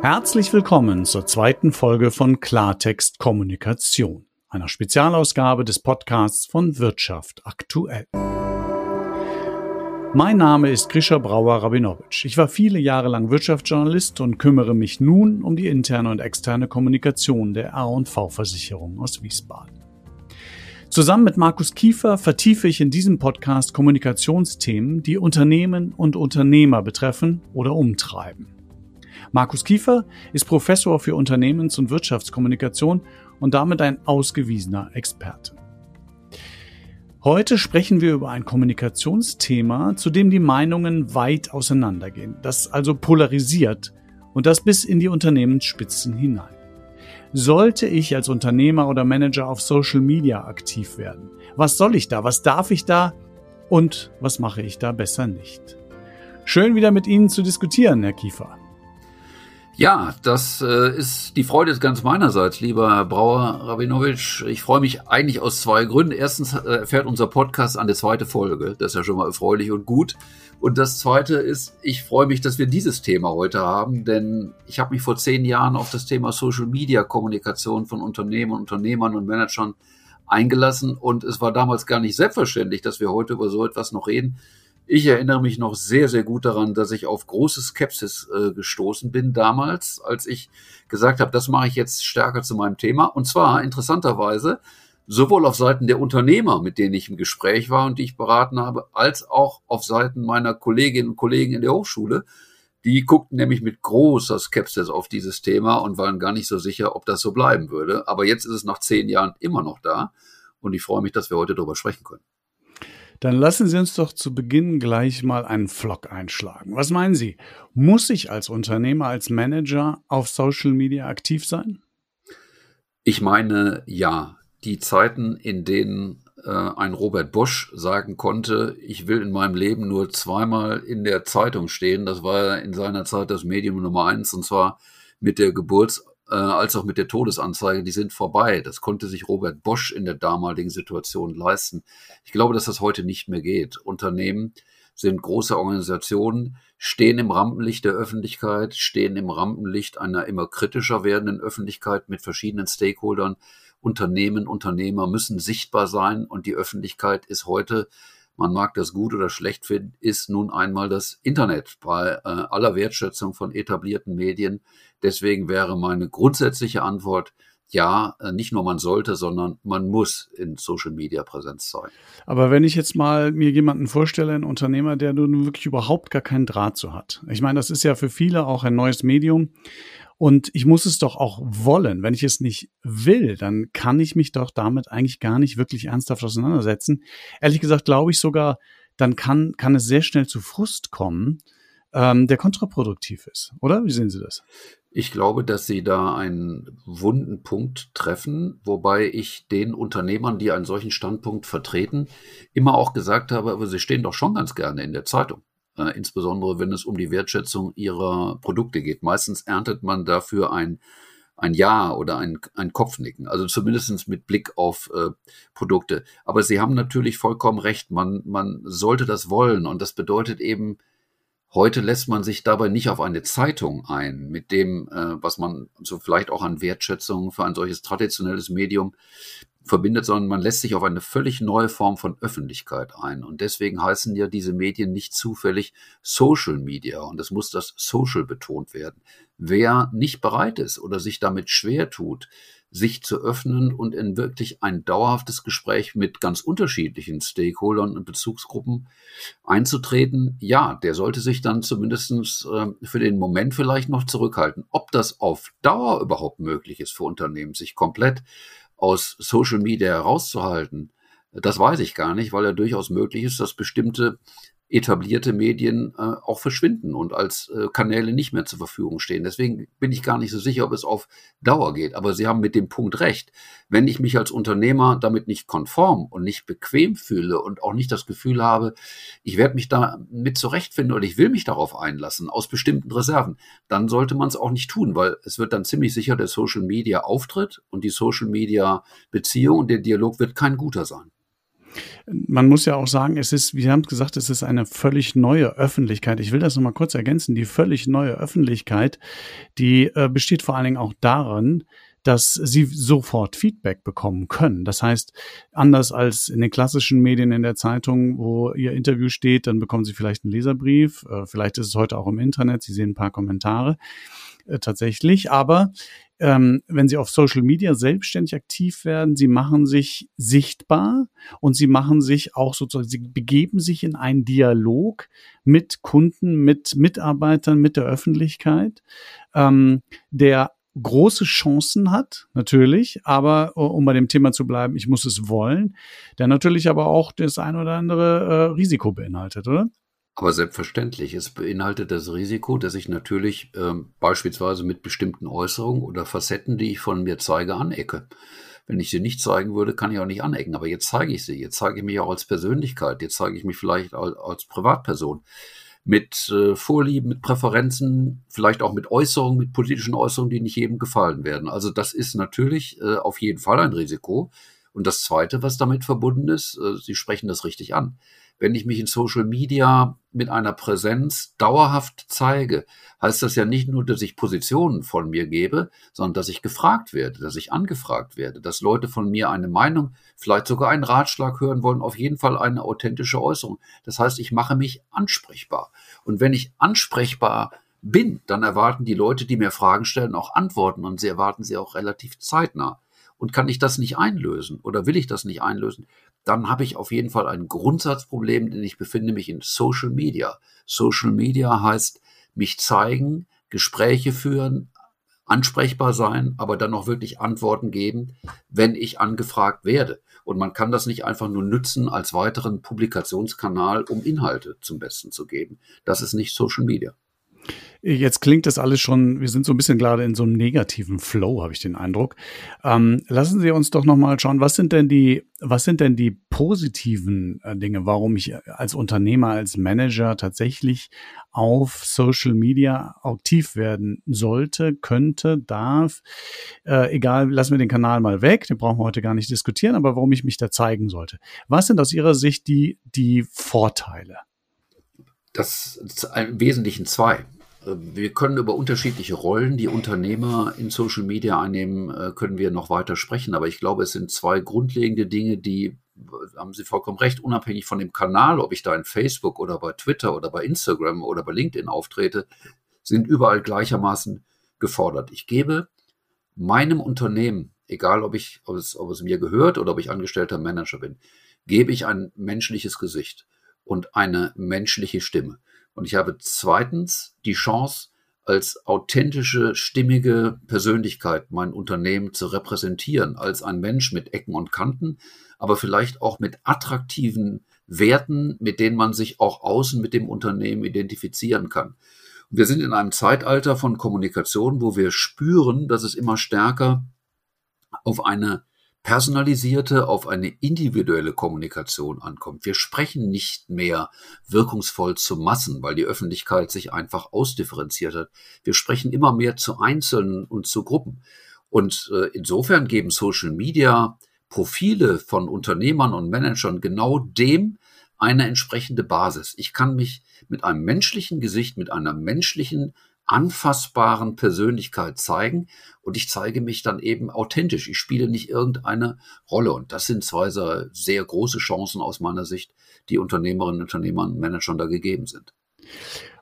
Herzlich willkommen zur zweiten Folge von Klartext Kommunikation, einer Spezialausgabe des Podcasts von Wirtschaft aktuell. Mein Name ist Grisha Brauer-Rabinowitsch. Ich war viele Jahre lang Wirtschaftsjournalist und kümmere mich nun um die interne und externe Kommunikation der R&V-Versicherung aus Wiesbaden. Zusammen mit Markus Kiefer vertiefe ich in diesem Podcast Kommunikationsthemen, die Unternehmen und Unternehmer betreffen oder umtreiben. Markus Kiefer ist Professor für Unternehmens- und Wirtschaftskommunikation und damit ein ausgewiesener Experte. Heute sprechen wir über ein Kommunikationsthema, zu dem die Meinungen weit auseinandergehen, das also polarisiert und das bis in die Unternehmensspitzen hinein. Sollte ich als Unternehmer oder Manager auf Social Media aktiv werden? Was soll ich da? Was darf ich da? Und was mache ich da besser nicht? Schön wieder mit Ihnen zu diskutieren, Herr Kiefer. Ja, das äh, ist die Freude ist ganz meinerseits, lieber Herr Brauer Rabinowitsch. Ich freue mich eigentlich aus zwei Gründen. Erstens äh, erfährt unser Podcast eine zweite Folge. Das ist ja schon mal erfreulich und gut. Und das zweite ist, ich freue mich, dass wir dieses Thema heute haben, denn ich habe mich vor zehn Jahren auf das Thema Social Media Kommunikation von Unternehmen, Unternehmern und Managern eingelassen und es war damals gar nicht selbstverständlich, dass wir heute über so etwas noch reden. Ich erinnere mich noch sehr, sehr gut daran, dass ich auf große Skepsis äh, gestoßen bin damals, als ich gesagt habe, das mache ich jetzt stärker zu meinem Thema. Und zwar interessanterweise sowohl auf Seiten der Unternehmer, mit denen ich im Gespräch war und die ich beraten habe, als auch auf Seiten meiner Kolleginnen und Kollegen in der Hochschule. Die guckten nämlich mit großer Skepsis auf dieses Thema und waren gar nicht so sicher, ob das so bleiben würde. Aber jetzt ist es nach zehn Jahren immer noch da. Und ich freue mich, dass wir heute darüber sprechen können. Dann lassen Sie uns doch zu Beginn gleich mal einen Vlog einschlagen. Was meinen Sie? Muss ich als Unternehmer, als Manager auf Social Media aktiv sein? Ich meine, ja. Die Zeiten, in denen äh, ein Robert Bosch sagen konnte, ich will in meinem Leben nur zweimal in der Zeitung stehen, das war in seiner Zeit das Medium Nummer eins, und zwar mit der Geburts- äh, als auch mit der Todesanzeige, die sind vorbei. Das konnte sich Robert Bosch in der damaligen Situation leisten. Ich glaube, dass das heute nicht mehr geht. Unternehmen sind große Organisationen, stehen im Rampenlicht der Öffentlichkeit, stehen im Rampenlicht einer immer kritischer werdenden Öffentlichkeit mit verschiedenen Stakeholdern. Unternehmen, Unternehmer müssen sichtbar sein und die Öffentlichkeit ist heute man mag das gut oder schlecht finden, ist nun einmal das Internet bei äh, aller Wertschätzung von etablierten Medien. Deswegen wäre meine grundsätzliche Antwort, ja, äh, nicht nur man sollte, sondern man muss in Social Media Präsenz sein. Aber wenn ich jetzt mal mir jemanden vorstelle, einen Unternehmer, der nun wirklich überhaupt gar keinen Draht zu hat. Ich meine, das ist ja für viele auch ein neues Medium. Und ich muss es doch auch wollen. Wenn ich es nicht will, dann kann ich mich doch damit eigentlich gar nicht wirklich ernsthaft auseinandersetzen. Ehrlich gesagt glaube ich sogar, dann kann, kann es sehr schnell zu Frust kommen, ähm, der kontraproduktiv ist. Oder? Wie sehen Sie das? Ich glaube, dass Sie da einen wunden Punkt treffen, wobei ich den Unternehmern, die einen solchen Standpunkt vertreten, immer auch gesagt habe, aber sie stehen doch schon ganz gerne in der Zeitung äh, insbesondere wenn es um die Wertschätzung ihrer Produkte geht. Meistens erntet man dafür ein, ein Ja oder ein, ein Kopfnicken, also zumindest mit Blick auf äh, Produkte. Aber Sie haben natürlich vollkommen recht, man, man sollte das wollen und das bedeutet eben, Heute lässt man sich dabei nicht auf eine Zeitung ein, mit dem, äh, was man so vielleicht auch an Wertschätzung für ein solches traditionelles Medium verbindet, sondern man lässt sich auf eine völlig neue Form von Öffentlichkeit ein. Und deswegen heißen ja diese Medien nicht zufällig Social Media. Und es muss das Social betont werden. Wer nicht bereit ist oder sich damit schwer tut, sich zu öffnen und in wirklich ein dauerhaftes Gespräch mit ganz unterschiedlichen Stakeholdern und Bezugsgruppen einzutreten, ja, der sollte sich dann zumindestens äh, für den Moment vielleicht noch zurückhalten. Ob das auf Dauer überhaupt möglich ist für Unternehmen, sich komplett aus Social Media herauszuhalten, das weiß ich gar nicht, weil ja durchaus möglich ist, dass bestimmte etablierte Medien äh, auch verschwinden und als äh, Kanäle nicht mehr zur Verfügung stehen. Deswegen bin ich gar nicht so sicher, ob es auf Dauer geht. Aber Sie haben mit dem Punkt recht. Wenn ich mich als Unternehmer damit nicht konform und nicht bequem fühle und auch nicht das Gefühl habe, ich werde mich damit zurechtfinden oder ich will mich darauf einlassen aus bestimmten Reserven, dann sollte man es auch nicht tun, weil es wird dann ziemlich sicher der Social Media Auftritt und die Social Media Beziehung und der Dialog wird kein guter sein. Man muss ja auch sagen, es ist, wie Sie haben gesagt, es ist eine völlig neue Öffentlichkeit. Ich will das nochmal kurz ergänzen. Die völlig neue Öffentlichkeit, die äh, besteht vor allen Dingen auch darin, dass sie sofort Feedback bekommen können. Das heißt, anders als in den klassischen Medien in der Zeitung, wo ihr Interview steht, dann bekommen sie vielleicht einen Leserbrief, äh, vielleicht ist es heute auch im Internet, sie sehen ein paar Kommentare äh, tatsächlich, aber ähm, wenn Sie auf Social Media selbstständig aktiv werden, Sie machen sich sichtbar und Sie machen sich auch sozusagen, Sie begeben sich in einen Dialog mit Kunden, mit Mitarbeitern, mit der Öffentlichkeit, ähm, der große Chancen hat, natürlich, aber äh, um bei dem Thema zu bleiben, ich muss es wollen, der natürlich aber auch das ein oder andere äh, Risiko beinhaltet, oder? Aber selbstverständlich, es beinhaltet das Risiko, dass ich natürlich ähm, beispielsweise mit bestimmten Äußerungen oder Facetten, die ich von mir zeige, anecke. Wenn ich sie nicht zeigen würde, kann ich auch nicht anecken. Aber jetzt zeige ich sie. Jetzt zeige ich mich auch als Persönlichkeit. Jetzt zeige ich mich vielleicht als, als Privatperson mit äh, Vorlieben, mit Präferenzen, vielleicht auch mit Äußerungen, mit politischen Äußerungen, die nicht jedem gefallen werden. Also das ist natürlich äh, auf jeden Fall ein Risiko. Und das Zweite, was damit verbunden ist, äh, Sie sprechen das richtig an. Wenn ich mich in Social Media mit einer Präsenz dauerhaft zeige, heißt das ja nicht nur, dass ich Positionen von mir gebe, sondern dass ich gefragt werde, dass ich angefragt werde, dass Leute von mir eine Meinung, vielleicht sogar einen Ratschlag hören wollen, auf jeden Fall eine authentische Äußerung. Das heißt, ich mache mich ansprechbar. Und wenn ich ansprechbar bin, dann erwarten die Leute, die mir Fragen stellen, auch Antworten und sie erwarten sie auch relativ zeitnah. Und kann ich das nicht einlösen oder will ich das nicht einlösen, dann habe ich auf jeden Fall ein Grundsatzproblem, denn ich befinde mich in Social Media. Social Media heißt mich zeigen, Gespräche führen, ansprechbar sein, aber dann auch wirklich Antworten geben, wenn ich angefragt werde. Und man kann das nicht einfach nur nützen als weiteren Publikationskanal, um Inhalte zum Besten zu geben. Das ist nicht Social Media. Jetzt klingt das alles schon, wir sind so ein bisschen gerade in so einem negativen Flow, habe ich den Eindruck. Ähm, lassen Sie uns doch nochmal schauen, was sind denn die, was sind denn die positiven äh, Dinge, warum ich als Unternehmer, als Manager tatsächlich auf Social Media aktiv werden sollte, könnte, darf. Äh, egal, lassen wir den Kanal mal weg, den brauchen wir heute gar nicht diskutieren, aber warum ich mich da zeigen sollte. Was sind aus Ihrer Sicht die, die Vorteile? Das ist im Wesentlichen zwei. Wir können über unterschiedliche Rollen, die Unternehmer in Social Media einnehmen, äh, können wir noch weiter sprechen. Aber ich glaube, es sind zwei grundlegende Dinge, die, haben Sie vollkommen recht, unabhängig von dem Kanal, ob ich da in Facebook oder bei Twitter oder bei Instagram oder bei LinkedIn auftrete, sind überall gleichermaßen gefordert. Ich gebe meinem Unternehmen, egal ob ich, ob es, ob es mir gehört oder ob ich angestellter Manager bin, gebe ich ein menschliches Gesicht und eine menschliche Stimme. Und ich habe zweitens die Chance, als authentische, stimmige Persönlichkeit mein Unternehmen zu repräsentieren, als ein Mensch mit Ecken und Kanten, aber vielleicht auch mit attraktiven Werten, mit denen man sich auch außen mit dem Unternehmen identifizieren kann. Und wir sind in einem Zeitalter von Kommunikation, wo wir spüren, dass es immer stärker auf eine personalisierte, auf eine individuelle Kommunikation ankommt. Wir sprechen nicht mehr wirkungsvoll zu Massen, weil die Öffentlichkeit sich einfach ausdifferenziert hat. Wir sprechen immer mehr zu Einzelnen und zu Gruppen. Und äh, insofern geben Social Media Profile von Unternehmern und Managern genau dem eine entsprechende Basis. Ich kann mich mit einem menschlichen Gesicht, mit einer menschlichen anfassbaren Persönlichkeit zeigen und ich zeige mich dann eben authentisch. Ich spiele nicht irgendeine Rolle und das sind zwei sehr große Chancen aus meiner Sicht, die Unternehmerinnen, Unternehmern Managern da gegeben sind.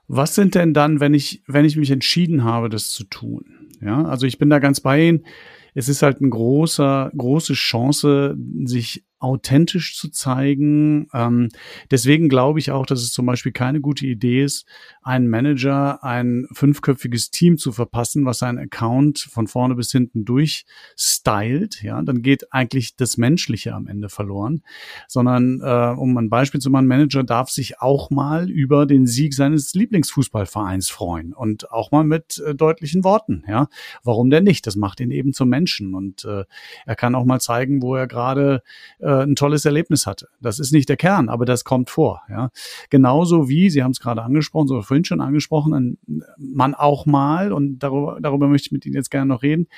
Was sind denn dann, wenn ich, wenn ich mich entschieden habe, das zu tun? Ja, also ich bin da ganz bei Ihnen. Es ist halt eine große, große Chance, sich authentisch zu zeigen. Ähm, deswegen glaube ich auch, dass es zum Beispiel keine gute Idee ist, einen Manager ein fünfköpfiges Team zu verpassen, was seinen Account von vorne bis hinten durchstylt. Ja, dann geht eigentlich das Menschliche am Ende verloren. Sondern, äh, um ein Beispiel zu machen, Manager darf sich auch mal über den Sieg seines Lieblingsfußballvereins freuen und auch mal mit äh, deutlichen Worten. Ja, warum denn nicht? Das macht ihn eben zum Menschen und äh, er kann auch mal zeigen, wo er gerade äh, ein tolles Erlebnis hatte. Das ist nicht der Kern, aber das kommt vor. Ja. Genauso wie, Sie haben es gerade angesprochen, so vorhin schon angesprochen, man auch mal, und darüber, darüber möchte ich mit Ihnen jetzt gerne noch reden,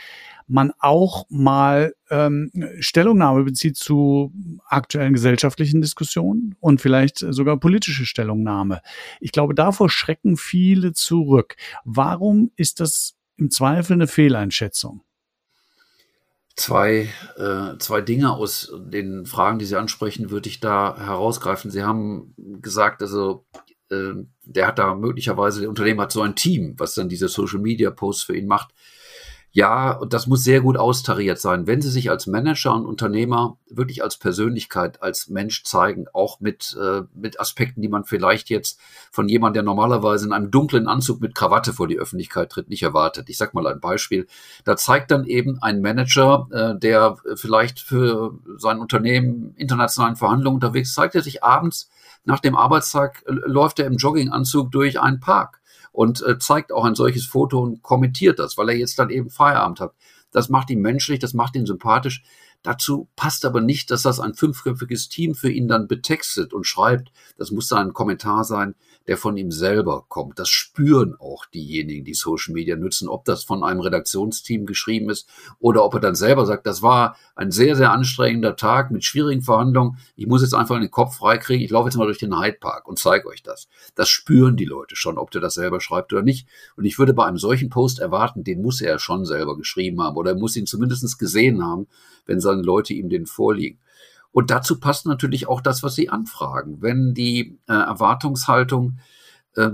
man auch mal ähm, Stellungnahme bezieht zu aktuellen gesellschaftlichen Diskussionen und vielleicht sogar politische Stellungnahme. Ich glaube, davor schrecken viele zurück. Warum ist das im Zweifel eine Fehleinschätzung? Zwei, äh, zwei Dinge aus den Fragen, die Sie ansprechen, würde ich da herausgreifen. Sie haben gesagt, also äh, der hat da möglicherweise, der Unternehmer hat so ein Team, was dann diese Social Media Posts für ihn macht. Ja, und das muss sehr gut austariert sein. Wenn Sie sich als Manager und Unternehmer wirklich als Persönlichkeit, als Mensch zeigen, auch mit, äh, mit Aspekten, die man vielleicht jetzt von jemandem, der normalerweise in einem dunklen Anzug mit Krawatte vor die Öffentlichkeit tritt, nicht erwartet. Ich sag mal ein Beispiel. Da zeigt dann eben ein Manager, äh, der vielleicht für sein Unternehmen internationalen Verhandlungen unterwegs zeigt er sich abends nach dem Arbeitstag äh, läuft er im Jogginganzug durch einen Park und äh, zeigt auch ein solches Foto und kommentiert das, weil er jetzt dann eben Feierabend hat. Das macht ihn menschlich, das macht ihn sympathisch. Dazu passt aber nicht, dass das ein fünfköpfiges Team für ihn dann betextet und schreibt. Das muss dann ein Kommentar sein, der von ihm selber kommt. Das spüren auch diejenigen, die Social Media nutzen, ob das von einem Redaktionsteam geschrieben ist oder ob er dann selber sagt, das war ein sehr, sehr anstrengender Tag mit schwierigen Verhandlungen. Ich muss jetzt einfach den Kopf freikriegen. Ich laufe jetzt mal durch den Hyde Park und zeige euch das. Das spüren die Leute schon, ob der das selber schreibt oder nicht. Und ich würde bei einem solchen Post erwarten, den muss er schon selber geschrieben haben oder er muss ihn zumindest gesehen haben, wenn seine Leute ihm den vorliegen. Und dazu passt natürlich auch das, was Sie anfragen. Wenn die äh, Erwartungshaltung äh,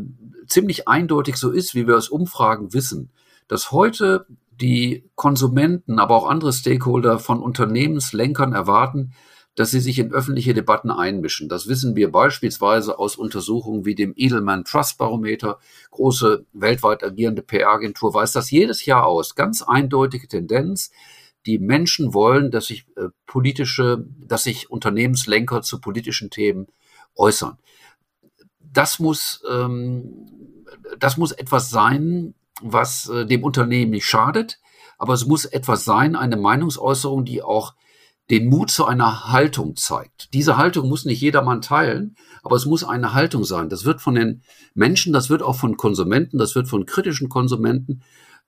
ziemlich eindeutig so ist, wie wir aus Umfragen wissen, dass heute die Konsumenten, aber auch andere Stakeholder von Unternehmenslenkern erwarten, dass sie sich in öffentliche Debatten einmischen. Das wissen wir beispielsweise aus Untersuchungen wie dem Edelman Trust Barometer. Große weltweit agierende PR-Agentur weist das jedes Jahr aus. Ganz eindeutige Tendenz die Menschen wollen, dass sich äh, politische, dass sich Unternehmenslenker zu politischen Themen äußern. Das muss, ähm, das muss etwas sein, was äh, dem Unternehmen nicht schadet, aber es muss etwas sein, eine Meinungsäußerung, die auch den Mut zu einer Haltung zeigt. Diese Haltung muss nicht jedermann teilen, aber es muss eine Haltung sein. Das wird von den Menschen, das wird auch von Konsumenten, das wird von kritischen Konsumenten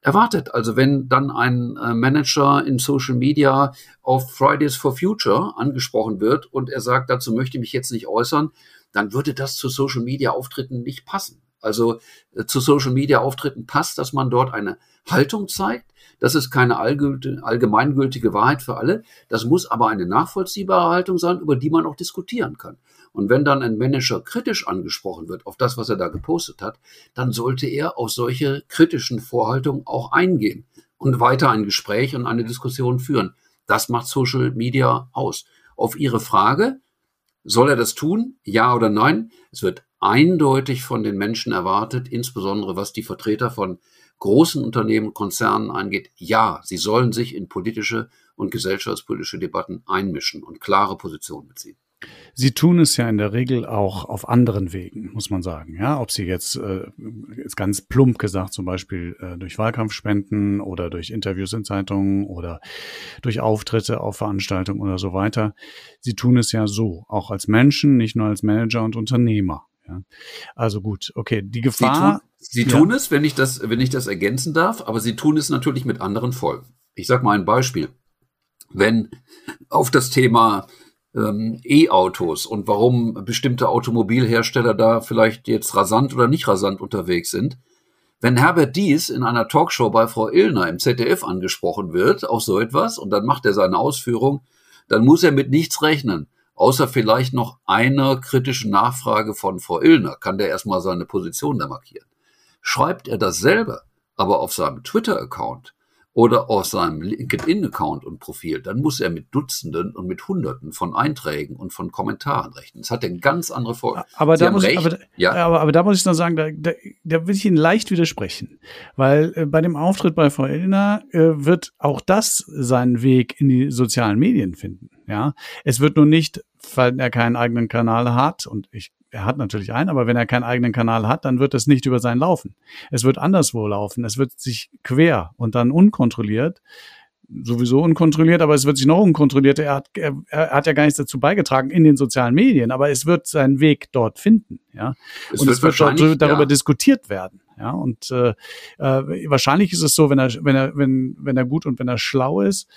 erwartet. Also wenn dann ein äh, Manager in Social Media auf Fridays for Future angesprochen wird und er sagt, dazu möchte ich mich jetzt nicht äußern, dann würde das zu Social Media Auftritten nicht passen. Also äh, zu Social Media Auftritten passt, dass man dort eine Haltung zeigt. Das ist keine allgemeingültige Wahrheit für alle. Das muss aber eine nachvollziehbare Haltung sein, über die man auch diskutieren kann. Und wenn dann ein Manager kritisch angesprochen wird auf das, was er da gepostet hat, dann sollte er auf solche kritischen Vorhaltungen auch eingehen und weiter ein Gespräch und eine Diskussion führen. Das macht Social Media aus. Auf Ihre Frage, soll er das tun? Ja oder nein? Es wird eindeutig von den Menschen erwartet, insbesondere was die Vertreter von großen Unternehmen, Konzernen angeht. Ja, sie sollen sich in politische und gesellschaftspolitische Debatten einmischen und klare Positionen beziehen. Sie tun es ja in der Regel auch auf anderen Wegen, muss man sagen. Ja, ob Sie jetzt, äh, jetzt ganz plump gesagt, zum Beispiel äh, durch Wahlkampfspenden oder durch Interviews in Zeitungen oder durch Auftritte auf Veranstaltungen oder so weiter. Sie tun es ja so, auch als Menschen, nicht nur als Manager und Unternehmer. Ja. Also gut, okay, die Gefahr. Sie tun, Sie tun es, wenn ich das, wenn ich das ergänzen darf, aber Sie tun es natürlich mit anderen Folgen. Ich sage mal ein Beispiel. Wenn auf das Thema ähm, E-Autos und warum bestimmte Automobilhersteller da vielleicht jetzt rasant oder nicht rasant unterwegs sind. Wenn Herbert Dies in einer Talkshow bei Frau Illner im ZDF angesprochen wird auf so etwas und dann macht er seine Ausführung, dann muss er mit nichts rechnen, außer vielleicht noch einer kritischen Nachfrage von Frau Illner, kann der erstmal seine Position da markieren. Schreibt er das selber, aber auf seinem Twitter-Account, oder aus seinem LinkedIn-Account und Profil, dann muss er mit Dutzenden und mit Hunderten von Einträgen und von Kommentaren rechnen. Das hat eine ganz andere Folge. Aber, da muss, ich, aber, ja. aber, aber, da muss ich dann sagen, da, da, da will ich Ihnen leicht widersprechen. Weil äh, bei dem Auftritt bei Frau Illner äh, wird auch das seinen Weg in die sozialen Medien finden. Ja, es wird nur nicht, weil er keinen eigenen Kanal hat und ich er hat natürlich einen, aber wenn er keinen eigenen Kanal hat, dann wird es nicht über sein laufen. Es wird anderswo laufen. Es wird sich quer und dann unkontrolliert sowieso unkontrolliert, aber es wird sich noch unkontrolliert. Er hat, er, er, hat ja gar nichts dazu beigetragen in den sozialen Medien, aber es wird seinen Weg dort finden, ja. Es und wird es wird dort darüber ja. diskutiert werden. Ja, und äh, äh, wahrscheinlich ist es so, wenn er, wenn er, wenn, wenn er gut und wenn er schlau ist,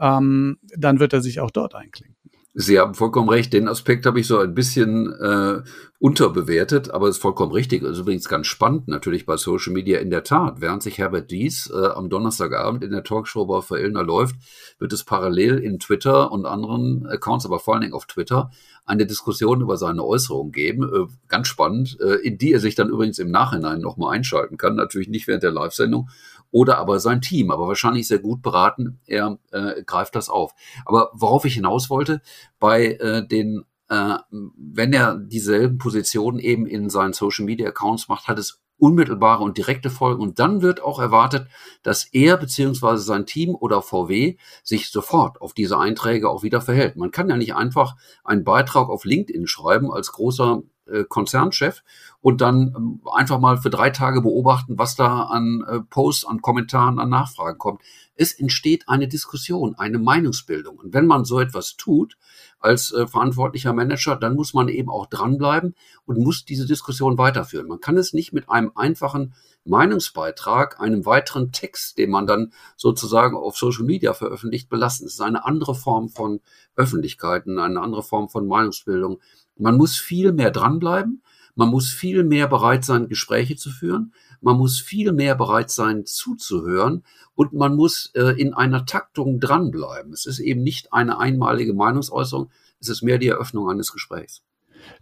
ähm, dann wird er sich auch dort einklinken. Sie haben vollkommen recht. Den Aspekt habe ich so ein bisschen äh, unterbewertet, aber es ist vollkommen richtig. Ist übrigens ganz spannend natürlich bei Social Media in der Tat. Während sich Herbert Dies äh, am Donnerstagabend in der Talkshow bei Verillner läuft, wird es parallel in Twitter und anderen Accounts, aber vor allen Dingen auf Twitter, eine Diskussion über seine Äußerungen geben. Äh, ganz spannend, äh, in die er sich dann übrigens im Nachhinein nochmal einschalten kann. Natürlich nicht während der Live-Sendung, oder aber sein Team, aber wahrscheinlich sehr gut beraten, er äh, greift das auf. Aber worauf ich hinaus wollte, bei äh, den äh, wenn er dieselben Positionen eben in seinen Social Media Accounts macht, hat es unmittelbare und direkte Folgen. Und dann wird auch erwartet, dass er beziehungsweise sein Team oder VW sich sofort auf diese Einträge auch wieder verhält. Man kann ja nicht einfach einen Beitrag auf LinkedIn schreiben als großer äh, Konzernchef und dann ähm, einfach mal für drei Tage beobachten, was da an äh, Posts, an Kommentaren, an Nachfragen kommt. Es entsteht eine Diskussion, eine Meinungsbildung. Und wenn man so etwas tut, als äh, verantwortlicher Manager, dann muss man eben auch dranbleiben und muss diese Diskussion weiterführen. Man kann es nicht mit einem einfachen Meinungsbeitrag, einem weiteren Text, den man dann sozusagen auf Social Media veröffentlicht, belassen. Es ist eine andere Form von Öffentlichkeiten, eine andere Form von Meinungsbildung. Man muss viel mehr dranbleiben. Man muss viel mehr bereit sein, Gespräche zu führen. Man muss viel mehr bereit sein, zuzuhören. Und man muss äh, in einer Taktung dranbleiben. Es ist eben nicht eine einmalige Meinungsäußerung. Es ist mehr die Eröffnung eines Gesprächs.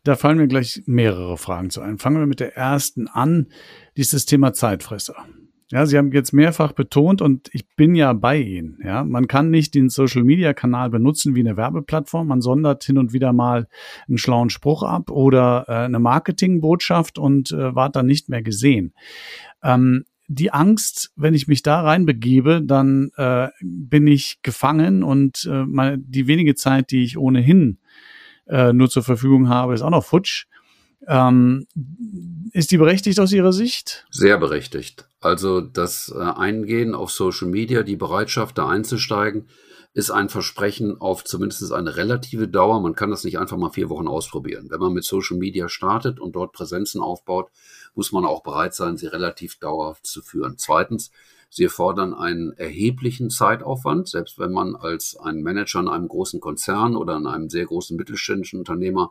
Da fallen mir gleich mehrere Fragen zu ein. Fangen wir mit der ersten an. Dieses Thema Zeitfresser. Ja, Sie haben jetzt mehrfach betont und ich bin ja bei Ihnen. Ja, man kann nicht den Social Media Kanal benutzen wie eine Werbeplattform. Man sondert hin und wieder mal einen schlauen Spruch ab oder äh, eine Marketingbotschaft und äh, war dann nicht mehr gesehen. Ähm, die Angst, wenn ich mich da reinbegebe, dann äh, bin ich gefangen und äh, meine, die wenige Zeit, die ich ohnehin äh, nur zur Verfügung habe, ist auch noch futsch. Ähm, ist die berechtigt aus Ihrer Sicht? Sehr berechtigt. Also das äh, Eingehen auf Social Media, die Bereitschaft, da einzusteigen, ist ein Versprechen auf zumindest eine relative Dauer. Man kann das nicht einfach mal vier Wochen ausprobieren. Wenn man mit Social Media startet und dort Präsenzen aufbaut, muss man auch bereit sein, sie relativ dauerhaft zu führen. Zweitens, sie erfordern einen erheblichen Zeitaufwand, selbst wenn man als ein Manager in einem großen Konzern oder in einem sehr großen mittelständischen Unternehmer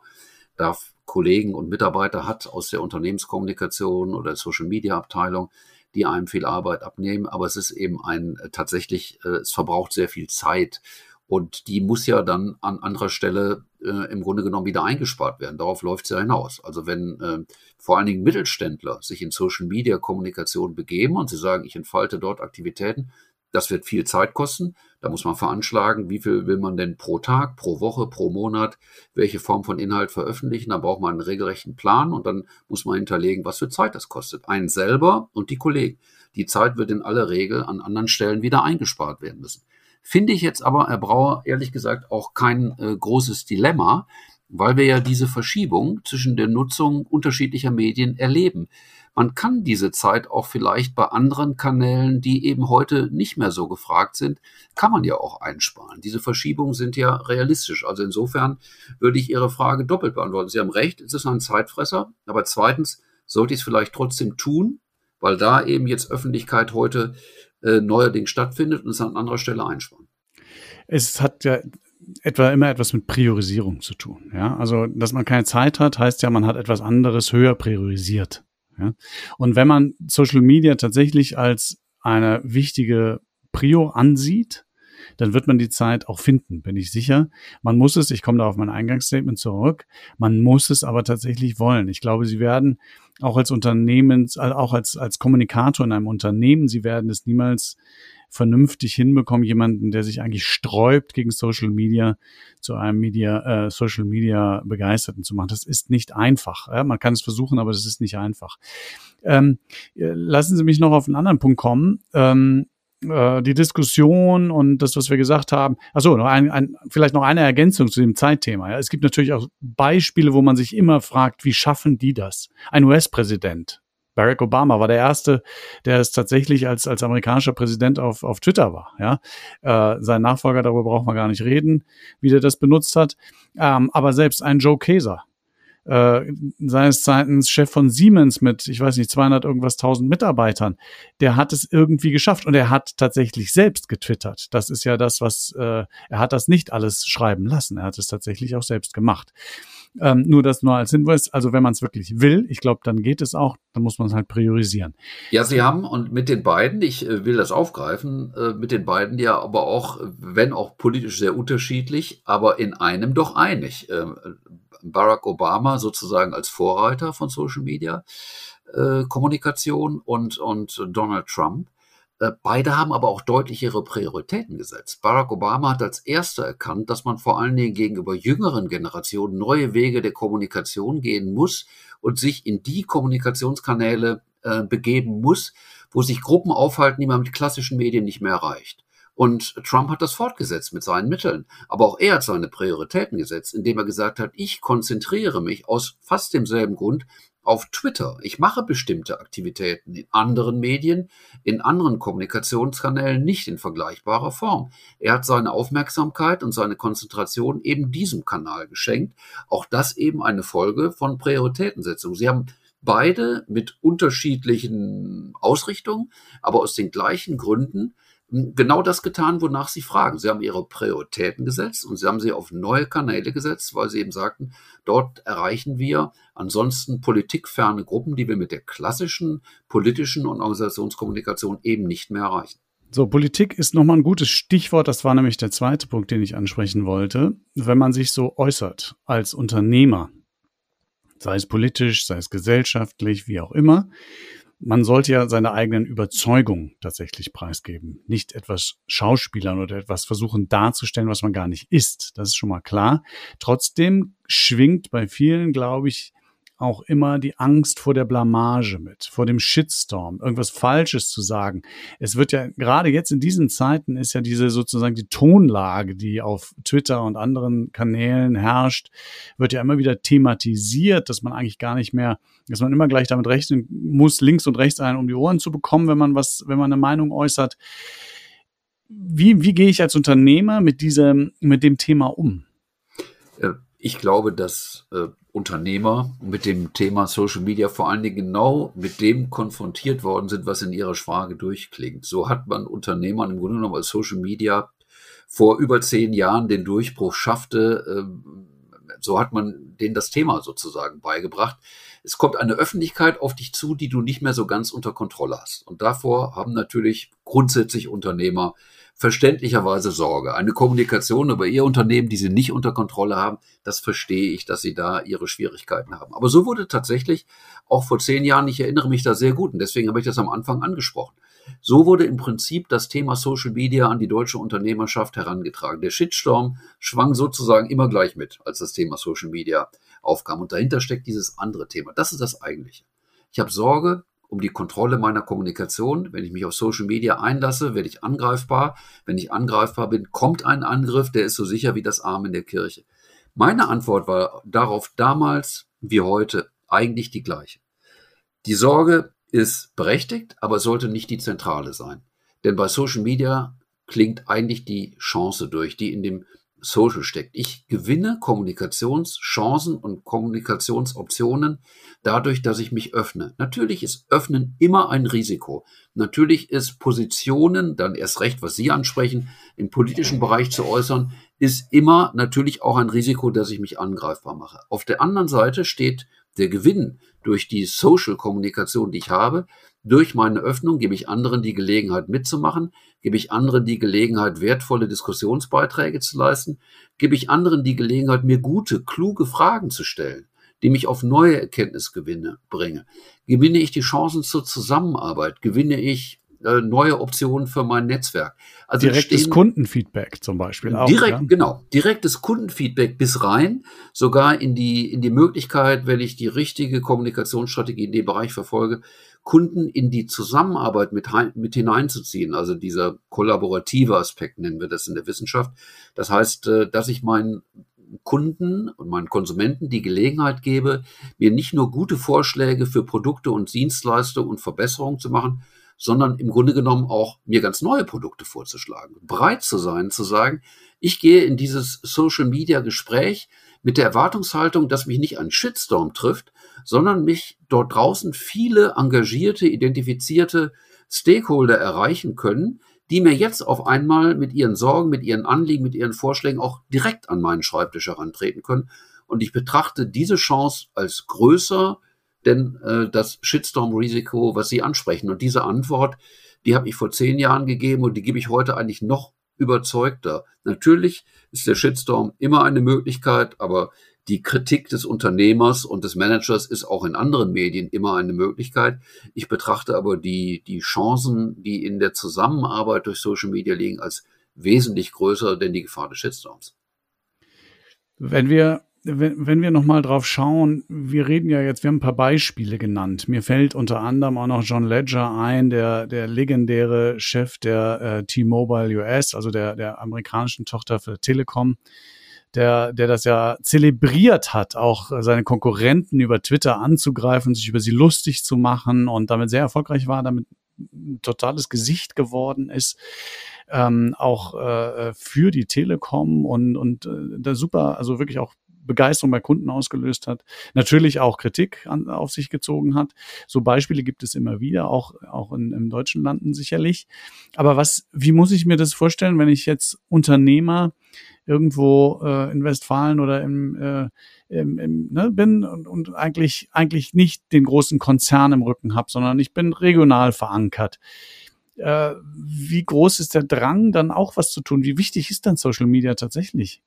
da Kollegen und Mitarbeiter hat aus der Unternehmenskommunikation oder Social Media Abteilung, die einem viel Arbeit abnehmen. Aber es ist eben ein tatsächlich, äh, es verbraucht sehr viel Zeit. Und die muss ja dann an anderer Stelle äh, im Grunde genommen wieder eingespart werden. Darauf läuft es ja hinaus. Also wenn äh, vor allen Dingen Mittelständler sich in Social Media Kommunikation begeben und sie sagen, ich entfalte dort Aktivitäten, das wird viel Zeit kosten. Da muss man veranschlagen, wie viel will man denn pro Tag, pro Woche, pro Monat, welche Form von Inhalt veröffentlichen. Da braucht man einen regelrechten Plan und dann muss man hinterlegen, was für Zeit das kostet. Einen selber und die Kollegen. Die Zeit wird in aller Regel an anderen Stellen wieder eingespart werden müssen. Finde ich jetzt aber, Herr Brauer, ehrlich gesagt auch kein äh, großes Dilemma, weil wir ja diese Verschiebung zwischen der Nutzung unterschiedlicher Medien erleben man kann diese Zeit auch vielleicht bei anderen Kanälen, die eben heute nicht mehr so gefragt sind, kann man ja auch einsparen. Diese Verschiebungen sind ja realistisch. Also insofern würde ich Ihre Frage doppelt beantworten. Sie haben recht, es ist ein Zeitfresser, aber zweitens sollte ich es vielleicht trotzdem tun, weil da eben jetzt Öffentlichkeit heute äh, neuerdings stattfindet und es an anderer Stelle einsparen. Es hat ja etwa immer etwas mit Priorisierung zu tun. Ja, also, dass man keine Zeit hat, heißt ja, man hat etwas anderes höher priorisiert. Ja? Und wenn man Social Media tatsächlich als eine wichtige Prio ansieht, dann wird man die Zeit auch finden, bin ich sicher. Man muss es, ich komme da auf mein Eingangsstatement zurück, man muss es aber tatsächlich wollen. Ich glaube, Sie werden auch als Unternehmens, auch als, als Kommunikator in einem Unternehmen, Sie werden es niemals vernünftig hinbekommen, jemanden, der sich eigentlich sträubt gegen Social Media, zu einem Media, äh, Social Media Begeisterten zu machen. Das ist nicht einfach. Ja? Man kann es versuchen, aber das ist nicht einfach. Ähm, lassen Sie mich noch auf einen anderen Punkt kommen. Ähm, äh, die Diskussion und das, was wir gesagt haben. Also noch ein, ein, vielleicht noch eine Ergänzung zu dem Zeitthema. Ja. Es gibt natürlich auch Beispiele, wo man sich immer fragt, wie schaffen die das? Ein US-Präsident, Barack Obama war der erste, der es tatsächlich als, als amerikanischer Präsident auf, auf Twitter war. Ja? Äh, sein Nachfolger, darüber braucht man gar nicht reden, wie der das benutzt hat. Ähm, aber selbst ein Joe Kaeser, äh, seines Zeitens Chef von Siemens mit, ich weiß nicht, 200 irgendwas 1000 Mitarbeitern, der hat es irgendwie geschafft und er hat tatsächlich selbst getwittert. Das ist ja das, was, äh, er hat das nicht alles schreiben lassen, er hat es tatsächlich auch selbst gemacht. Ähm, nur das nur als Hinweis, also wenn man es wirklich will, ich glaube, dann geht es auch, dann muss man es halt priorisieren. Ja, Sie haben und mit den beiden, ich äh, will das aufgreifen, äh, mit den beiden ja aber auch, wenn auch politisch sehr unterschiedlich, aber in einem doch einig. Äh, Barack Obama sozusagen als Vorreiter von Social Media äh, Kommunikation und, und Donald Trump. Äh, beide haben aber auch deutlich ihre Prioritäten gesetzt. Barack Obama hat als erster erkannt, dass man vor allen Dingen gegenüber jüngeren Generationen neue Wege der Kommunikation gehen muss und sich in die Kommunikationskanäle äh, begeben muss, wo sich Gruppen aufhalten, die man mit klassischen Medien nicht mehr erreicht. Und Trump hat das fortgesetzt mit seinen Mitteln. Aber auch er hat seine Prioritäten gesetzt, indem er gesagt hat, ich konzentriere mich aus fast demselben Grund auf Twitter. Ich mache bestimmte Aktivitäten in anderen Medien, in anderen Kommunikationskanälen nicht in vergleichbarer Form. Er hat seine Aufmerksamkeit und seine Konzentration eben diesem Kanal geschenkt. Auch das eben eine Folge von Prioritätensetzung. Sie haben beide mit unterschiedlichen Ausrichtungen, aber aus den gleichen Gründen genau das getan, wonach sie fragen. Sie haben ihre Prioritäten gesetzt und sie haben sie auf neue Kanäle gesetzt, weil sie eben sagten, dort erreichen wir ansonsten politikferne Gruppen, die wir mit der klassischen politischen und Organisationskommunikation eben nicht mehr erreichen. So, Politik ist nochmal ein gutes Stichwort. Das war nämlich der zweite Punkt, den ich ansprechen wollte. Wenn man sich so äußert als Unternehmer, sei es politisch, sei es gesellschaftlich, wie auch immer, man sollte ja seine eigenen Überzeugungen tatsächlich preisgeben. Nicht etwas Schauspielern oder etwas versuchen darzustellen, was man gar nicht ist. Das ist schon mal klar. Trotzdem schwingt bei vielen, glaube ich, auch immer die Angst vor der Blamage mit, vor dem Shitstorm, irgendwas Falsches zu sagen. Es wird ja gerade jetzt in diesen Zeiten ist ja diese sozusagen die Tonlage, die auf Twitter und anderen Kanälen herrscht, wird ja immer wieder thematisiert, dass man eigentlich gar nicht mehr, dass man immer gleich damit rechnen muss, links und rechts einen um die Ohren zu bekommen, wenn man was, wenn man eine Meinung äußert. Wie, wie gehe ich als Unternehmer mit diesem, mit dem Thema um? Ich glaube, dass äh, Unternehmer mit dem Thema Social Media vor allen Dingen genau mit dem konfrontiert worden sind, was in ihrer Frage durchklingt. So hat man Unternehmern im Grunde genommen als Social Media vor über zehn Jahren den Durchbruch schaffte. Äh, so hat man denen das Thema sozusagen beigebracht. Es kommt eine Öffentlichkeit auf dich zu, die du nicht mehr so ganz unter Kontrolle hast. Und davor haben natürlich grundsätzlich Unternehmer verständlicherweise Sorge. Eine Kommunikation über ihr Unternehmen, die sie nicht unter Kontrolle haben, das verstehe ich, dass sie da ihre Schwierigkeiten haben. Aber so wurde tatsächlich auch vor zehn Jahren, ich erinnere mich da sehr gut und deswegen habe ich das am Anfang angesprochen. So wurde im Prinzip das Thema Social Media an die deutsche Unternehmerschaft herangetragen. Der Shitstorm schwang sozusagen immer gleich mit, als das Thema Social Media aufkam. Und dahinter steckt dieses andere Thema. Das ist das eigentliche. Ich habe Sorge, um die Kontrolle meiner Kommunikation. Wenn ich mich auf Social Media einlasse, werde ich angreifbar. Wenn ich angreifbar bin, kommt ein Angriff, der ist so sicher wie das Arm in der Kirche. Meine Antwort war darauf damals wie heute eigentlich die gleiche. Die Sorge ist berechtigt, aber sollte nicht die zentrale sein. Denn bei Social Media klingt eigentlich die Chance durch, die in dem Social steckt. Ich gewinne Kommunikationschancen und Kommunikationsoptionen dadurch, dass ich mich öffne. Natürlich ist Öffnen immer ein Risiko. Natürlich ist Positionen, dann erst recht, was Sie ansprechen, im politischen Bereich zu äußern, ist immer natürlich auch ein Risiko, dass ich mich angreifbar mache. Auf der anderen Seite steht der Gewinn durch die Social-Kommunikation, die ich habe, durch meine Öffnung gebe ich anderen die Gelegenheit mitzumachen, gebe ich anderen die Gelegenheit, wertvolle Diskussionsbeiträge zu leisten, gebe ich anderen die Gelegenheit, mir gute, kluge Fragen zu stellen, die mich auf neue Erkenntnisgewinne bringen. Gewinne ich die Chancen zur Zusammenarbeit, gewinne ich äh, neue Optionen für mein Netzwerk. Also direktes stehen, Kundenfeedback zum Beispiel auch. Direkt, ja? genau, direktes Kundenfeedback bis rein, sogar in die in die Möglichkeit, wenn ich die richtige Kommunikationsstrategie in dem Bereich verfolge, Kunden in die Zusammenarbeit mit, mit hineinzuziehen. Also dieser kollaborative Aspekt nennen wir das in der Wissenschaft. Das heißt, äh, dass ich meinen Kunden und meinen Konsumenten die Gelegenheit gebe, mir nicht nur gute Vorschläge für Produkte und Dienstleistungen und Verbesserungen zu machen, sondern im Grunde genommen auch mir ganz neue Produkte vorzuschlagen. Bereit zu sein, zu sagen, ich gehe in dieses Social Media Gespräch mit der Erwartungshaltung, dass mich nicht ein Shitstorm trifft, sondern mich dort draußen viele engagierte, identifizierte Stakeholder erreichen können, die mir jetzt auf einmal mit ihren Sorgen, mit ihren Anliegen, mit ihren Vorschlägen auch direkt an meinen Schreibtisch herantreten können. Und ich betrachte diese Chance als größer, denn äh, das Shitstorm-Risiko, was Sie ansprechen. Und diese Antwort, die habe ich vor zehn Jahren gegeben und die gebe ich heute eigentlich noch überzeugter. Natürlich ist der Shitstorm immer eine Möglichkeit, aber die Kritik des Unternehmers und des Managers ist auch in anderen Medien immer eine Möglichkeit. Ich betrachte aber die, die Chancen, die in der Zusammenarbeit durch Social Media liegen, als wesentlich größer denn die Gefahr des Shitstorms. Wenn wir wenn, wenn wir nochmal drauf schauen, wir reden ja jetzt, wir haben ein paar Beispiele genannt. Mir fällt unter anderem auch noch John Ledger ein, der, der legendäre Chef der äh, T-Mobile US, also der, der amerikanischen Tochter für Telekom, der, der das ja zelebriert hat, auch seine Konkurrenten über Twitter anzugreifen, sich über sie lustig zu machen und damit sehr erfolgreich war, damit ein totales Gesicht geworden ist ähm, auch äh, für die Telekom und, und äh, da super, also wirklich auch Begeisterung bei Kunden ausgelöst hat, natürlich auch Kritik an, auf sich gezogen hat. So Beispiele gibt es immer wieder, auch, auch in, in deutschen Landen sicherlich. Aber was, wie muss ich mir das vorstellen, wenn ich jetzt Unternehmer irgendwo äh, in Westfalen oder im, äh, im, im, ne, bin und, und eigentlich, eigentlich nicht den großen Konzern im Rücken habe, sondern ich bin regional verankert. Äh, wie groß ist der Drang, dann auch was zu tun? Wie wichtig ist dann Social Media tatsächlich?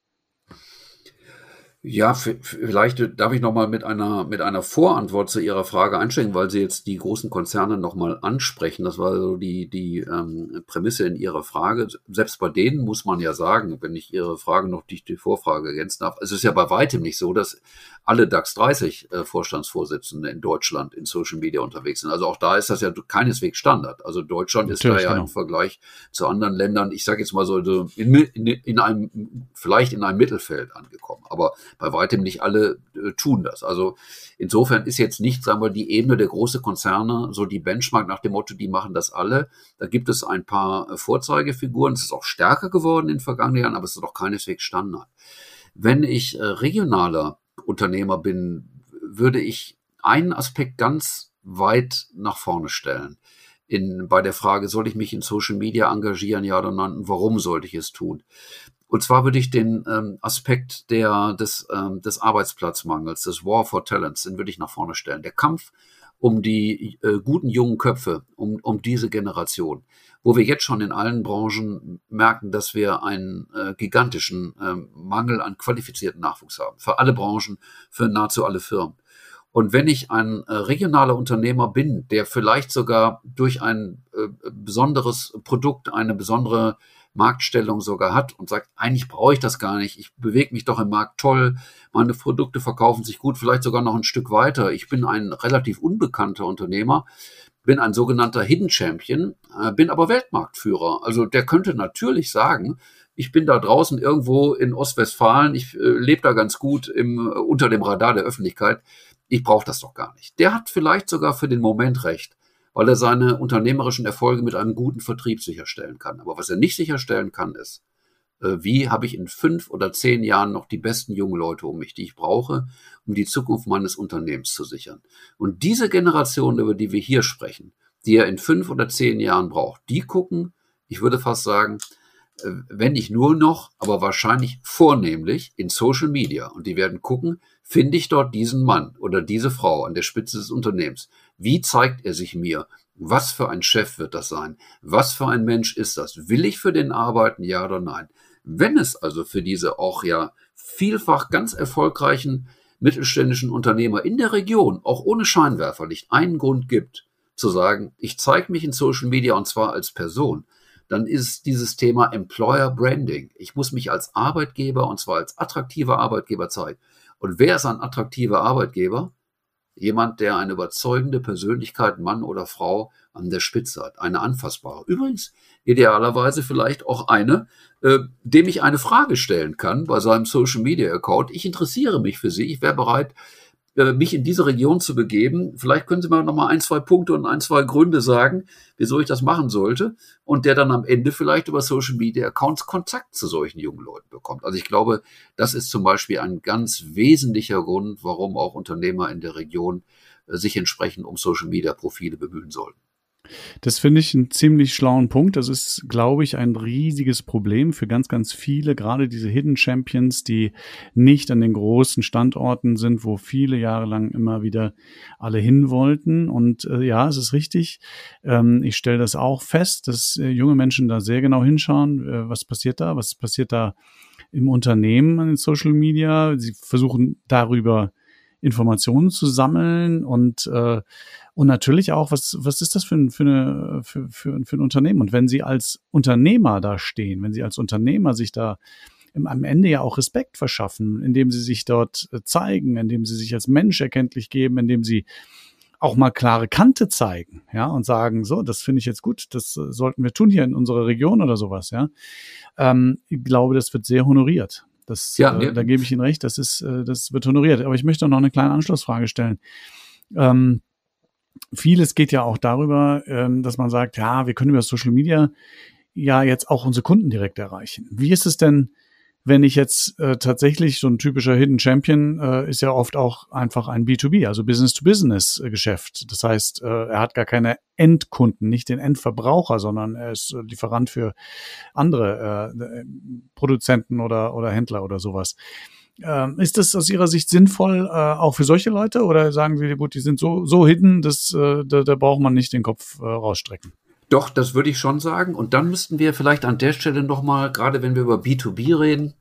Ja, vielleicht darf ich noch mal mit einer mit einer Vorantwort zu Ihrer Frage einsteigen, weil Sie jetzt die großen Konzerne noch mal ansprechen. Das war so die die ähm, Prämisse in Ihrer Frage. Selbst bei denen muss man ja sagen, wenn ich Ihre Frage noch die, die Vorfrage ergänzen darf, es ist ja bei weitem nicht so, dass alle DAX 30 äh, Vorstandsvorsitzende in Deutschland in Social Media unterwegs sind. Also auch da ist das ja keineswegs Standard. Also Deutschland ist da ja genau. im Vergleich zu anderen Ländern, ich sage jetzt mal so in, in, in einem vielleicht in einem Mittelfeld angekommen. Aber bei weitem nicht alle äh, tun das. Also insofern ist jetzt nicht, sagen wir, die Ebene der großen Konzerne so die Benchmark nach dem Motto, die machen das alle. Da gibt es ein paar äh, Vorzeigefiguren. Es ist auch stärker geworden in den vergangenen Jahren, aber es ist doch keineswegs Standard. Wenn ich äh, regionaler Unternehmer bin, würde ich einen Aspekt ganz weit nach vorne stellen. In, bei der Frage, soll ich mich in Social Media engagieren, ja oder nein, warum sollte ich es tun? Und zwar würde ich den ähm, Aspekt der, des, ähm, des Arbeitsplatzmangels, des War for Talents, den würde ich nach vorne stellen. Der Kampf um die äh, guten jungen Köpfe, um, um diese Generation, wo wir jetzt schon in allen Branchen merken, dass wir einen äh, gigantischen äh, Mangel an qualifizierten Nachwuchs haben. Für alle Branchen, für nahezu alle Firmen. Und wenn ich ein äh, regionaler Unternehmer bin, der vielleicht sogar durch ein äh, besonderes Produkt, eine besondere Marktstellung sogar hat und sagt, eigentlich brauche ich das gar nicht, ich bewege mich doch im Markt toll, meine Produkte verkaufen sich gut, vielleicht sogar noch ein Stück weiter. Ich bin ein relativ unbekannter Unternehmer, bin ein sogenannter Hidden Champion, äh, bin aber Weltmarktführer. Also der könnte natürlich sagen, ich bin da draußen irgendwo in Ostwestfalen, ich äh, lebe da ganz gut im, unter dem Radar der Öffentlichkeit. Ich brauche das doch gar nicht. Der hat vielleicht sogar für den Moment recht weil er seine unternehmerischen Erfolge mit einem guten Vertrieb sicherstellen kann. Aber was er nicht sicherstellen kann, ist, äh, wie habe ich in fünf oder zehn Jahren noch die besten jungen Leute um mich, die ich brauche, um die Zukunft meines Unternehmens zu sichern. Und diese Generation, über die wir hier sprechen, die er in fünf oder zehn Jahren braucht, die gucken, ich würde fast sagen, äh, wenn nicht nur noch, aber wahrscheinlich vornehmlich in Social Media. Und die werden gucken, finde ich dort diesen Mann oder diese Frau an der Spitze des Unternehmens? Wie zeigt er sich mir? Was für ein Chef wird das sein? Was für ein Mensch ist das? Will ich für den arbeiten, ja oder nein? Wenn es also für diese auch ja vielfach ganz erfolgreichen mittelständischen Unternehmer in der Region, auch ohne Scheinwerferlicht, einen Grund gibt, zu sagen, ich zeige mich in Social Media und zwar als Person, dann ist dieses Thema Employer Branding. Ich muss mich als Arbeitgeber und zwar als attraktiver Arbeitgeber zeigen. Und wer ist ein attraktiver Arbeitgeber? Jemand, der eine überzeugende Persönlichkeit, Mann oder Frau, an der Spitze hat. Eine anfassbare. Übrigens, idealerweise vielleicht auch eine, äh, dem ich eine Frage stellen kann bei seinem Social Media Account. Ich interessiere mich für Sie. Ich wäre bereit, mich in diese Region zu begeben. Vielleicht können Sie mal noch mal ein, zwei Punkte und ein, zwei Gründe sagen, wieso ich das machen sollte. Und der dann am Ende vielleicht über Social Media Accounts Kontakt zu solchen jungen Leuten bekommt. Also ich glaube, das ist zum Beispiel ein ganz wesentlicher Grund, warum auch Unternehmer in der Region äh, sich entsprechend um Social Media Profile bemühen sollten. Das finde ich einen ziemlich schlauen Punkt. Das ist, glaube ich, ein riesiges Problem für ganz, ganz viele, gerade diese Hidden Champions, die nicht an den großen Standorten sind, wo viele Jahre lang immer wieder alle hin wollten. Und äh, ja, es ist richtig. Ähm, ich stelle das auch fest, dass äh, junge Menschen da sehr genau hinschauen, äh, was passiert da, was passiert da im Unternehmen an den Social Media. Sie versuchen darüber Informationen zu sammeln und äh, und natürlich auch, was, was ist das für ein, für, eine, für, für, für ein Unternehmen? Und wenn Sie als Unternehmer da stehen, wenn Sie als Unternehmer sich da am Ende ja auch Respekt verschaffen, indem Sie sich dort äh, zeigen, indem Sie sich als Mensch erkenntlich geben, indem Sie auch mal klare Kante zeigen, ja, und sagen, so, das finde ich jetzt gut, das äh, sollten wir tun hier in unserer Region oder sowas, ja. Ähm, ich glaube, das wird sehr honoriert. Das, ja, äh, da gebe ich Ihnen recht, das ist, äh, das wird honoriert. Aber ich möchte noch eine kleine Anschlussfrage stellen. Ähm, vieles geht ja auch darüber, ähm, dass man sagt, ja, wir können über Social Media ja jetzt auch unsere Kunden direkt erreichen. Wie ist es denn, wenn ich jetzt äh, tatsächlich so ein typischer Hidden Champion äh, ist ja oft auch einfach ein B2B, also Business-to-Business-Geschäft. Das heißt, äh, er hat gar keine Endkunden, nicht den Endverbraucher, sondern er ist Lieferant für andere äh, Produzenten oder, oder Händler oder sowas. Ähm, ist das aus Ihrer Sicht sinnvoll, äh, auch für solche Leute? Oder sagen Sie, gut, die sind so, so hidden, dass, äh, da, da braucht man nicht den Kopf äh, rausstrecken? Doch, das würde ich schon sagen. Und dann müssten wir vielleicht an der Stelle nochmal, gerade wenn wir über B2B reden, äh,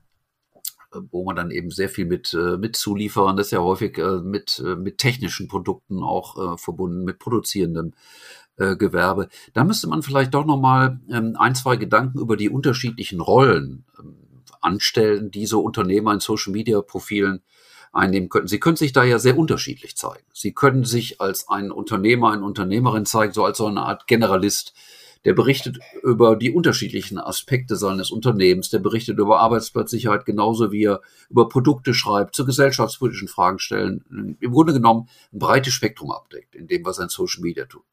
wo man dann eben sehr viel mit, äh, mit Zulieferern, das ist ja häufig äh, mit, mit technischen Produkten auch verbunden, mit produzierendem Gewerbe. Da müsste man vielleicht doch nochmal ähm, ein, zwei Gedanken über die unterschiedlichen Rollen ähm, anstellen, die so Unternehmer in Social Media Profilen einnehmen könnten. Sie können sich da ja sehr unterschiedlich zeigen. Sie können sich als ein Unternehmer, eine Unternehmerin zeigen, so als so eine Art Generalist, der berichtet über die unterschiedlichen Aspekte seines Unternehmens, der berichtet über Arbeitsplatzsicherheit genauso wie er über Produkte schreibt, zu gesellschaftspolitischen Fragen stellen, im Grunde genommen ein breites Spektrum abdeckt in dem, was ein Social Media tut.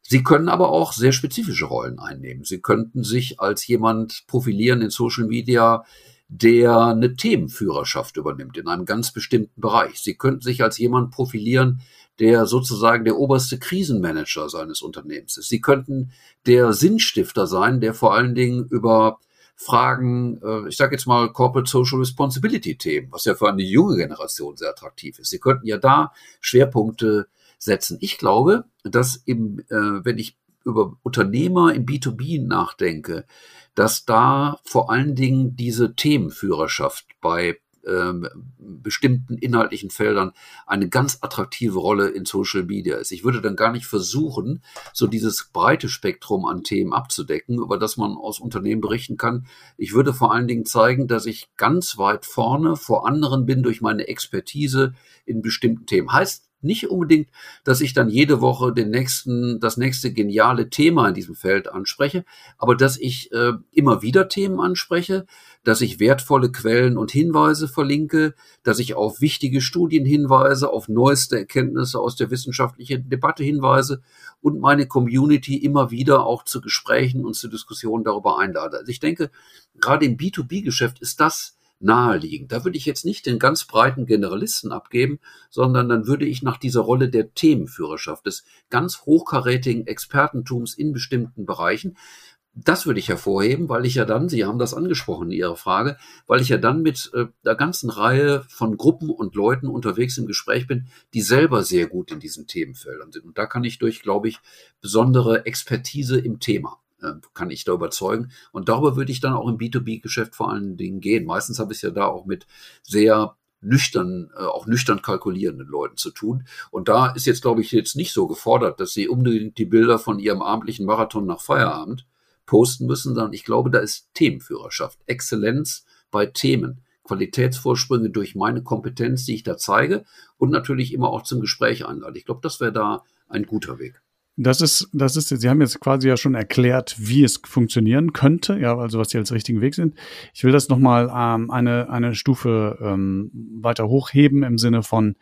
Sie können aber auch sehr spezifische Rollen einnehmen. Sie könnten sich als jemand profilieren in Social Media, der eine Themenführerschaft übernimmt in einem ganz bestimmten Bereich. Sie könnten sich als jemand profilieren, der sozusagen der oberste Krisenmanager seines Unternehmens ist. Sie könnten der Sinnstifter sein, der vor allen Dingen über Fragen, äh, ich sage jetzt mal Corporate Social Responsibility Themen, was ja für eine junge Generation sehr attraktiv ist. Sie könnten ja da Schwerpunkte setzen. Ich glaube, dass im, äh, wenn ich über Unternehmer im B2B nachdenke, dass da vor allen Dingen diese Themenführerschaft bei ähm, bestimmten inhaltlichen Feldern eine ganz attraktive Rolle in Social Media ist. Ich würde dann gar nicht versuchen, so dieses breite Spektrum an Themen abzudecken, über das man aus Unternehmen berichten kann. Ich würde vor allen Dingen zeigen, dass ich ganz weit vorne vor anderen bin durch meine Expertise in bestimmten Themen. Heißt nicht unbedingt, dass ich dann jede Woche den nächsten, das nächste geniale Thema in diesem Feld anspreche, aber dass ich äh, immer wieder Themen anspreche, dass ich wertvolle Quellen und Hinweise verlinke, dass ich auf wichtige Studien hinweise, auf neueste Erkenntnisse aus der wissenschaftlichen Debatte hinweise und meine Community immer wieder auch zu Gesprächen und zu Diskussionen darüber einlade. Also ich denke, gerade im B2B-Geschäft ist das naheliegend. Da würde ich jetzt nicht den ganz breiten Generalisten abgeben, sondern dann würde ich nach dieser Rolle der Themenführerschaft, des ganz hochkarätigen Expertentums in bestimmten Bereichen, das würde ich hervorheben, weil ich ja dann, Sie haben das angesprochen in Ihrer Frage, weil ich ja dann mit äh, der ganzen Reihe von Gruppen und Leuten unterwegs im Gespräch bin, die selber sehr gut in diesen Themenfeldern sind. Und da kann ich durch, glaube ich, besondere Expertise im Thema kann ich da überzeugen. Und darüber würde ich dann auch im B2B-Geschäft vor allen Dingen gehen. Meistens habe ich es ja da auch mit sehr nüchtern, äh, auch nüchtern kalkulierenden Leuten zu tun. Und da ist jetzt, glaube ich, jetzt nicht so gefordert, dass sie unbedingt die Bilder von ihrem abendlichen Marathon nach Feierabend posten müssen, sondern ich glaube, da ist Themenführerschaft, Exzellenz bei Themen. Qualitätsvorsprünge durch meine Kompetenz, die ich da zeige und natürlich immer auch zum Gespräch einlade. Ich glaube, das wäre da ein guter Weg. Das ist, das ist, Sie haben jetzt quasi ja schon erklärt, wie es funktionieren könnte, ja, also was Sie als richtigen Weg sind. Ich will das nochmal ähm, eine, eine Stufe ähm, weiter hochheben im Sinne von,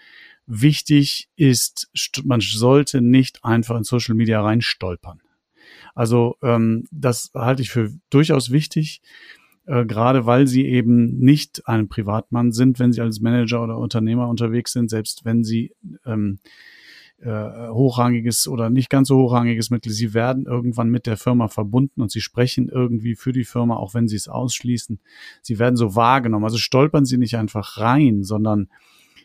wichtig ist, man sollte nicht einfach in Social Media reinstolpern. Also ähm, das halte ich für durchaus wichtig, äh, gerade weil sie eben nicht ein Privatmann sind, wenn sie als Manager oder Unternehmer unterwegs sind, selbst wenn sie ähm, äh, hochrangiges oder nicht ganz so hochrangiges Mitglied. Sie werden irgendwann mit der Firma verbunden und sie sprechen irgendwie für die Firma, auch wenn sie es ausschließen. Sie werden so wahrgenommen. Also stolpern sie nicht einfach rein, sondern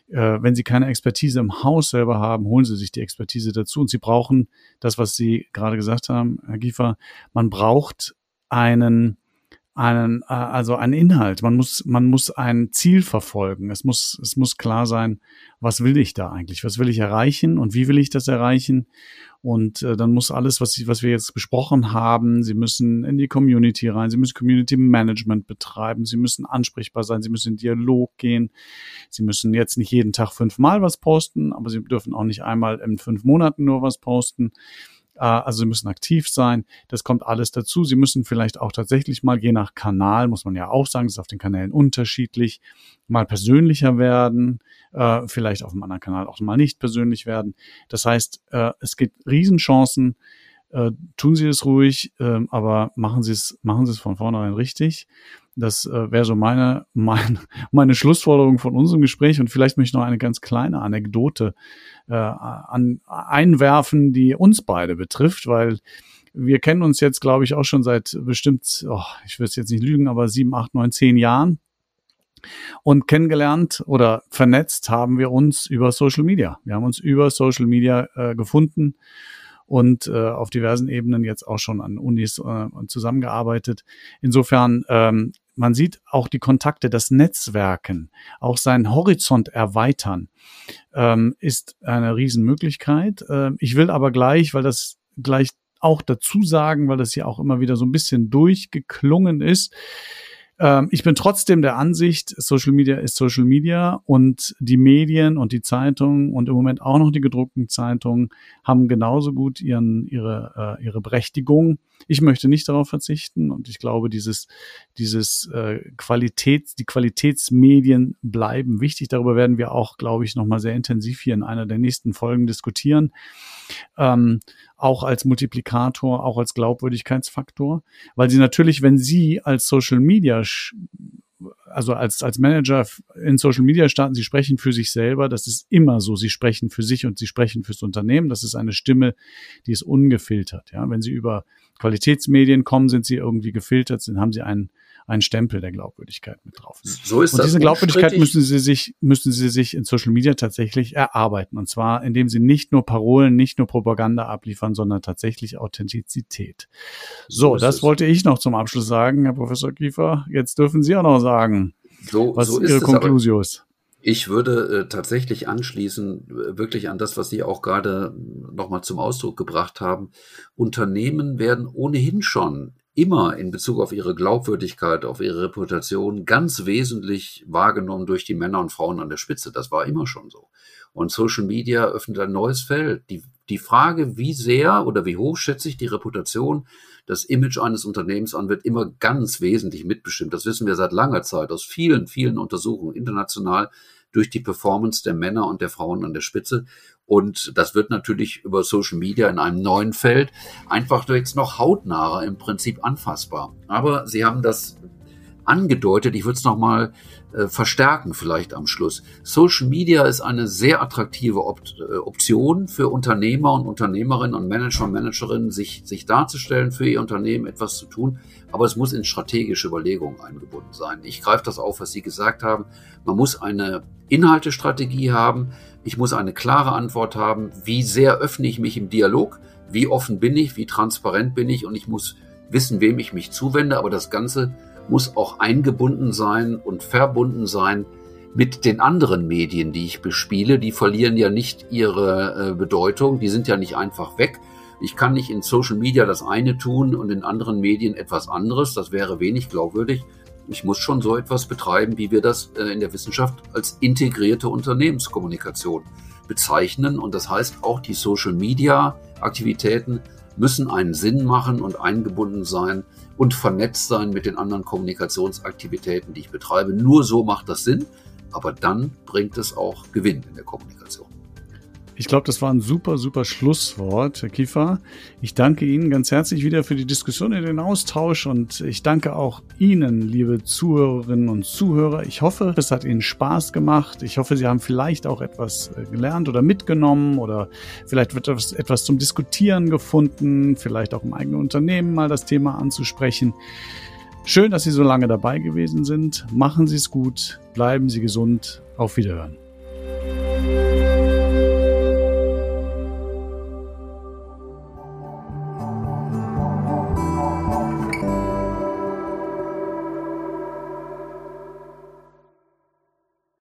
äh, wenn Sie keine Expertise im Haus selber haben, holen Sie sich die Expertise dazu. Und Sie brauchen das, was Sie gerade gesagt haben, Herr Giefer, man braucht einen einen, äh, also einen Inhalt. Man muss, man muss ein Ziel verfolgen. Es muss, es muss klar sein, was will ich da eigentlich? Was will ich erreichen und wie will ich das erreichen? Und äh, dann muss alles, was, was wir jetzt besprochen haben, Sie müssen in die Community rein, Sie müssen Community Management betreiben, Sie müssen ansprechbar sein, Sie müssen in Dialog gehen. Sie müssen jetzt nicht jeden Tag fünfmal was posten, aber Sie dürfen auch nicht einmal in fünf Monaten nur was posten. Äh, also sie müssen aktiv sein. Das kommt alles dazu. Sie müssen vielleicht auch tatsächlich mal, je nach Kanal, muss man ja auch sagen, ist auf den Kanälen unterschiedlich, mal persönlicher werden, äh, vielleicht auf einem anderen Kanal auch mal nicht persönlich werden. Das heißt, äh, es gibt Riesenchancen. tun Sie es ruhig, ähm, aber machen Sie es, machen Sie es von vornherein richtig. Das äh, wäre so meine, meine, meine Schlussforderung von unserem Gespräch. Und vielleicht möchte ich noch eine ganz kleine Anekdote äh, an, einwerfen, die uns beide betrifft, weil wir kennen uns jetzt, glaube ich, auch schon seit bestimmt, oh, ich will es jetzt nicht lügen, aber sieben, acht, neun, zehn Jahren. Und kennengelernt oder vernetzt haben wir uns über Social Media. Wir haben uns über Social Media äh, gefunden und äh, auf diversen Ebenen jetzt auch schon an Unis äh, zusammengearbeitet. Insofern ähm, man sieht auch die Kontakte, das Netzwerken, auch seinen Horizont erweitern, ähm, ist eine Riesenmöglichkeit. Ähm, ich will aber gleich, weil das gleich auch dazu sagen, weil das hier auch immer wieder so ein bisschen durchgeklungen ist, ähm, ich bin trotzdem der Ansicht, Social Media ist Social Media und die Medien und die Zeitungen und im Moment auch noch die gedruckten Zeitungen haben genauso gut ihren, ihre, äh, ihre Berechtigung. Ich möchte nicht darauf verzichten und ich glaube, dieses, dieses äh, Qualitäts, die Qualitätsmedien bleiben wichtig. Darüber werden wir auch, glaube ich, nochmal sehr intensiv hier in einer der nächsten Folgen diskutieren. Ähm, auch als Multiplikator, auch als Glaubwürdigkeitsfaktor, weil sie natürlich, wenn sie als Social Media also als, als Manager in Social Media starten, sie sprechen für sich selber. Das ist immer so. Sie sprechen für sich und sie sprechen fürs Unternehmen. Das ist eine Stimme, die ist ungefiltert. Ja, wenn sie über Qualitätsmedien kommen, sind sie irgendwie gefiltert, sind, haben sie einen, einen Stempel der Glaubwürdigkeit mit drauf. So ist und das. diese Glaubwürdigkeit müssen sie sich, müssen sie sich in Social Media tatsächlich erarbeiten. Und zwar, indem sie nicht nur Parolen, nicht nur Propaganda abliefern, sondern tatsächlich Authentizität. So, so das es. wollte ich noch zum Abschluss sagen, Herr Professor Kiefer. Jetzt dürfen Sie auch noch sagen. So, was so ist Ihre Konklusions? Ich würde äh, tatsächlich anschließen, äh, wirklich an das, was Sie auch gerade nochmal zum Ausdruck gebracht haben. Unternehmen werden ohnehin schon immer in Bezug auf ihre Glaubwürdigkeit, auf ihre Reputation ganz wesentlich wahrgenommen durch die Männer und Frauen an der Spitze. Das war immer schon so. Und Social Media öffnet ein neues Feld. Die, die Frage, wie sehr oder wie hoch schätze ich die Reputation, das Image eines Unternehmens an, wird immer ganz wesentlich mitbestimmt. Das wissen wir seit langer Zeit aus vielen, vielen Untersuchungen international durch die Performance der Männer und der Frauen an der Spitze. Und das wird natürlich über Social Media in einem neuen Feld einfach jetzt noch hautnaher im Prinzip anfassbar. Aber Sie haben das angedeutet. Ich würde es nochmal äh, verstärken vielleicht am Schluss. Social Media ist eine sehr attraktive Op äh, Option für Unternehmer und Unternehmerinnen und Manager und Managerinnen, sich, sich darzustellen, für ihr Unternehmen etwas zu tun. Aber es muss in strategische Überlegungen eingebunden sein. Ich greife das auf, was Sie gesagt haben. Man muss eine Inhaltestrategie haben. Ich muss eine klare Antwort haben. Wie sehr öffne ich mich im Dialog? Wie offen bin ich? Wie transparent bin ich? Und ich muss wissen, wem ich mich zuwende. Aber das Ganze muss auch eingebunden sein und verbunden sein mit den anderen Medien, die ich bespiele. Die verlieren ja nicht ihre äh, Bedeutung, die sind ja nicht einfach weg. Ich kann nicht in Social Media das eine tun und in anderen Medien etwas anderes. Das wäre wenig glaubwürdig. Ich muss schon so etwas betreiben, wie wir das äh, in der Wissenschaft als integrierte Unternehmenskommunikation bezeichnen. Und das heißt, auch die Social Media Aktivitäten müssen einen Sinn machen und eingebunden sein und vernetzt sein mit den anderen Kommunikationsaktivitäten, die ich betreibe. Nur so macht das Sinn, aber dann bringt es auch Gewinn in der Kommunikation. Ich glaube, das war ein super, super Schlusswort, Herr Kiefer. Ich danke Ihnen ganz herzlich wieder für die Diskussion und den Austausch und ich danke auch Ihnen, liebe Zuhörerinnen und Zuhörer. Ich hoffe, es hat Ihnen Spaß gemacht. Ich hoffe, Sie haben vielleicht auch etwas äh, gelernt oder mitgenommen oder vielleicht wird etwas zum Diskutieren gefunden, vielleicht auch im eigenen Unternehmen mal das Thema anzusprechen. Schön, dass Sie so lange dabei gewesen sind. Machen Sie es gut, bleiben Sie gesund. Auf Wiederhören.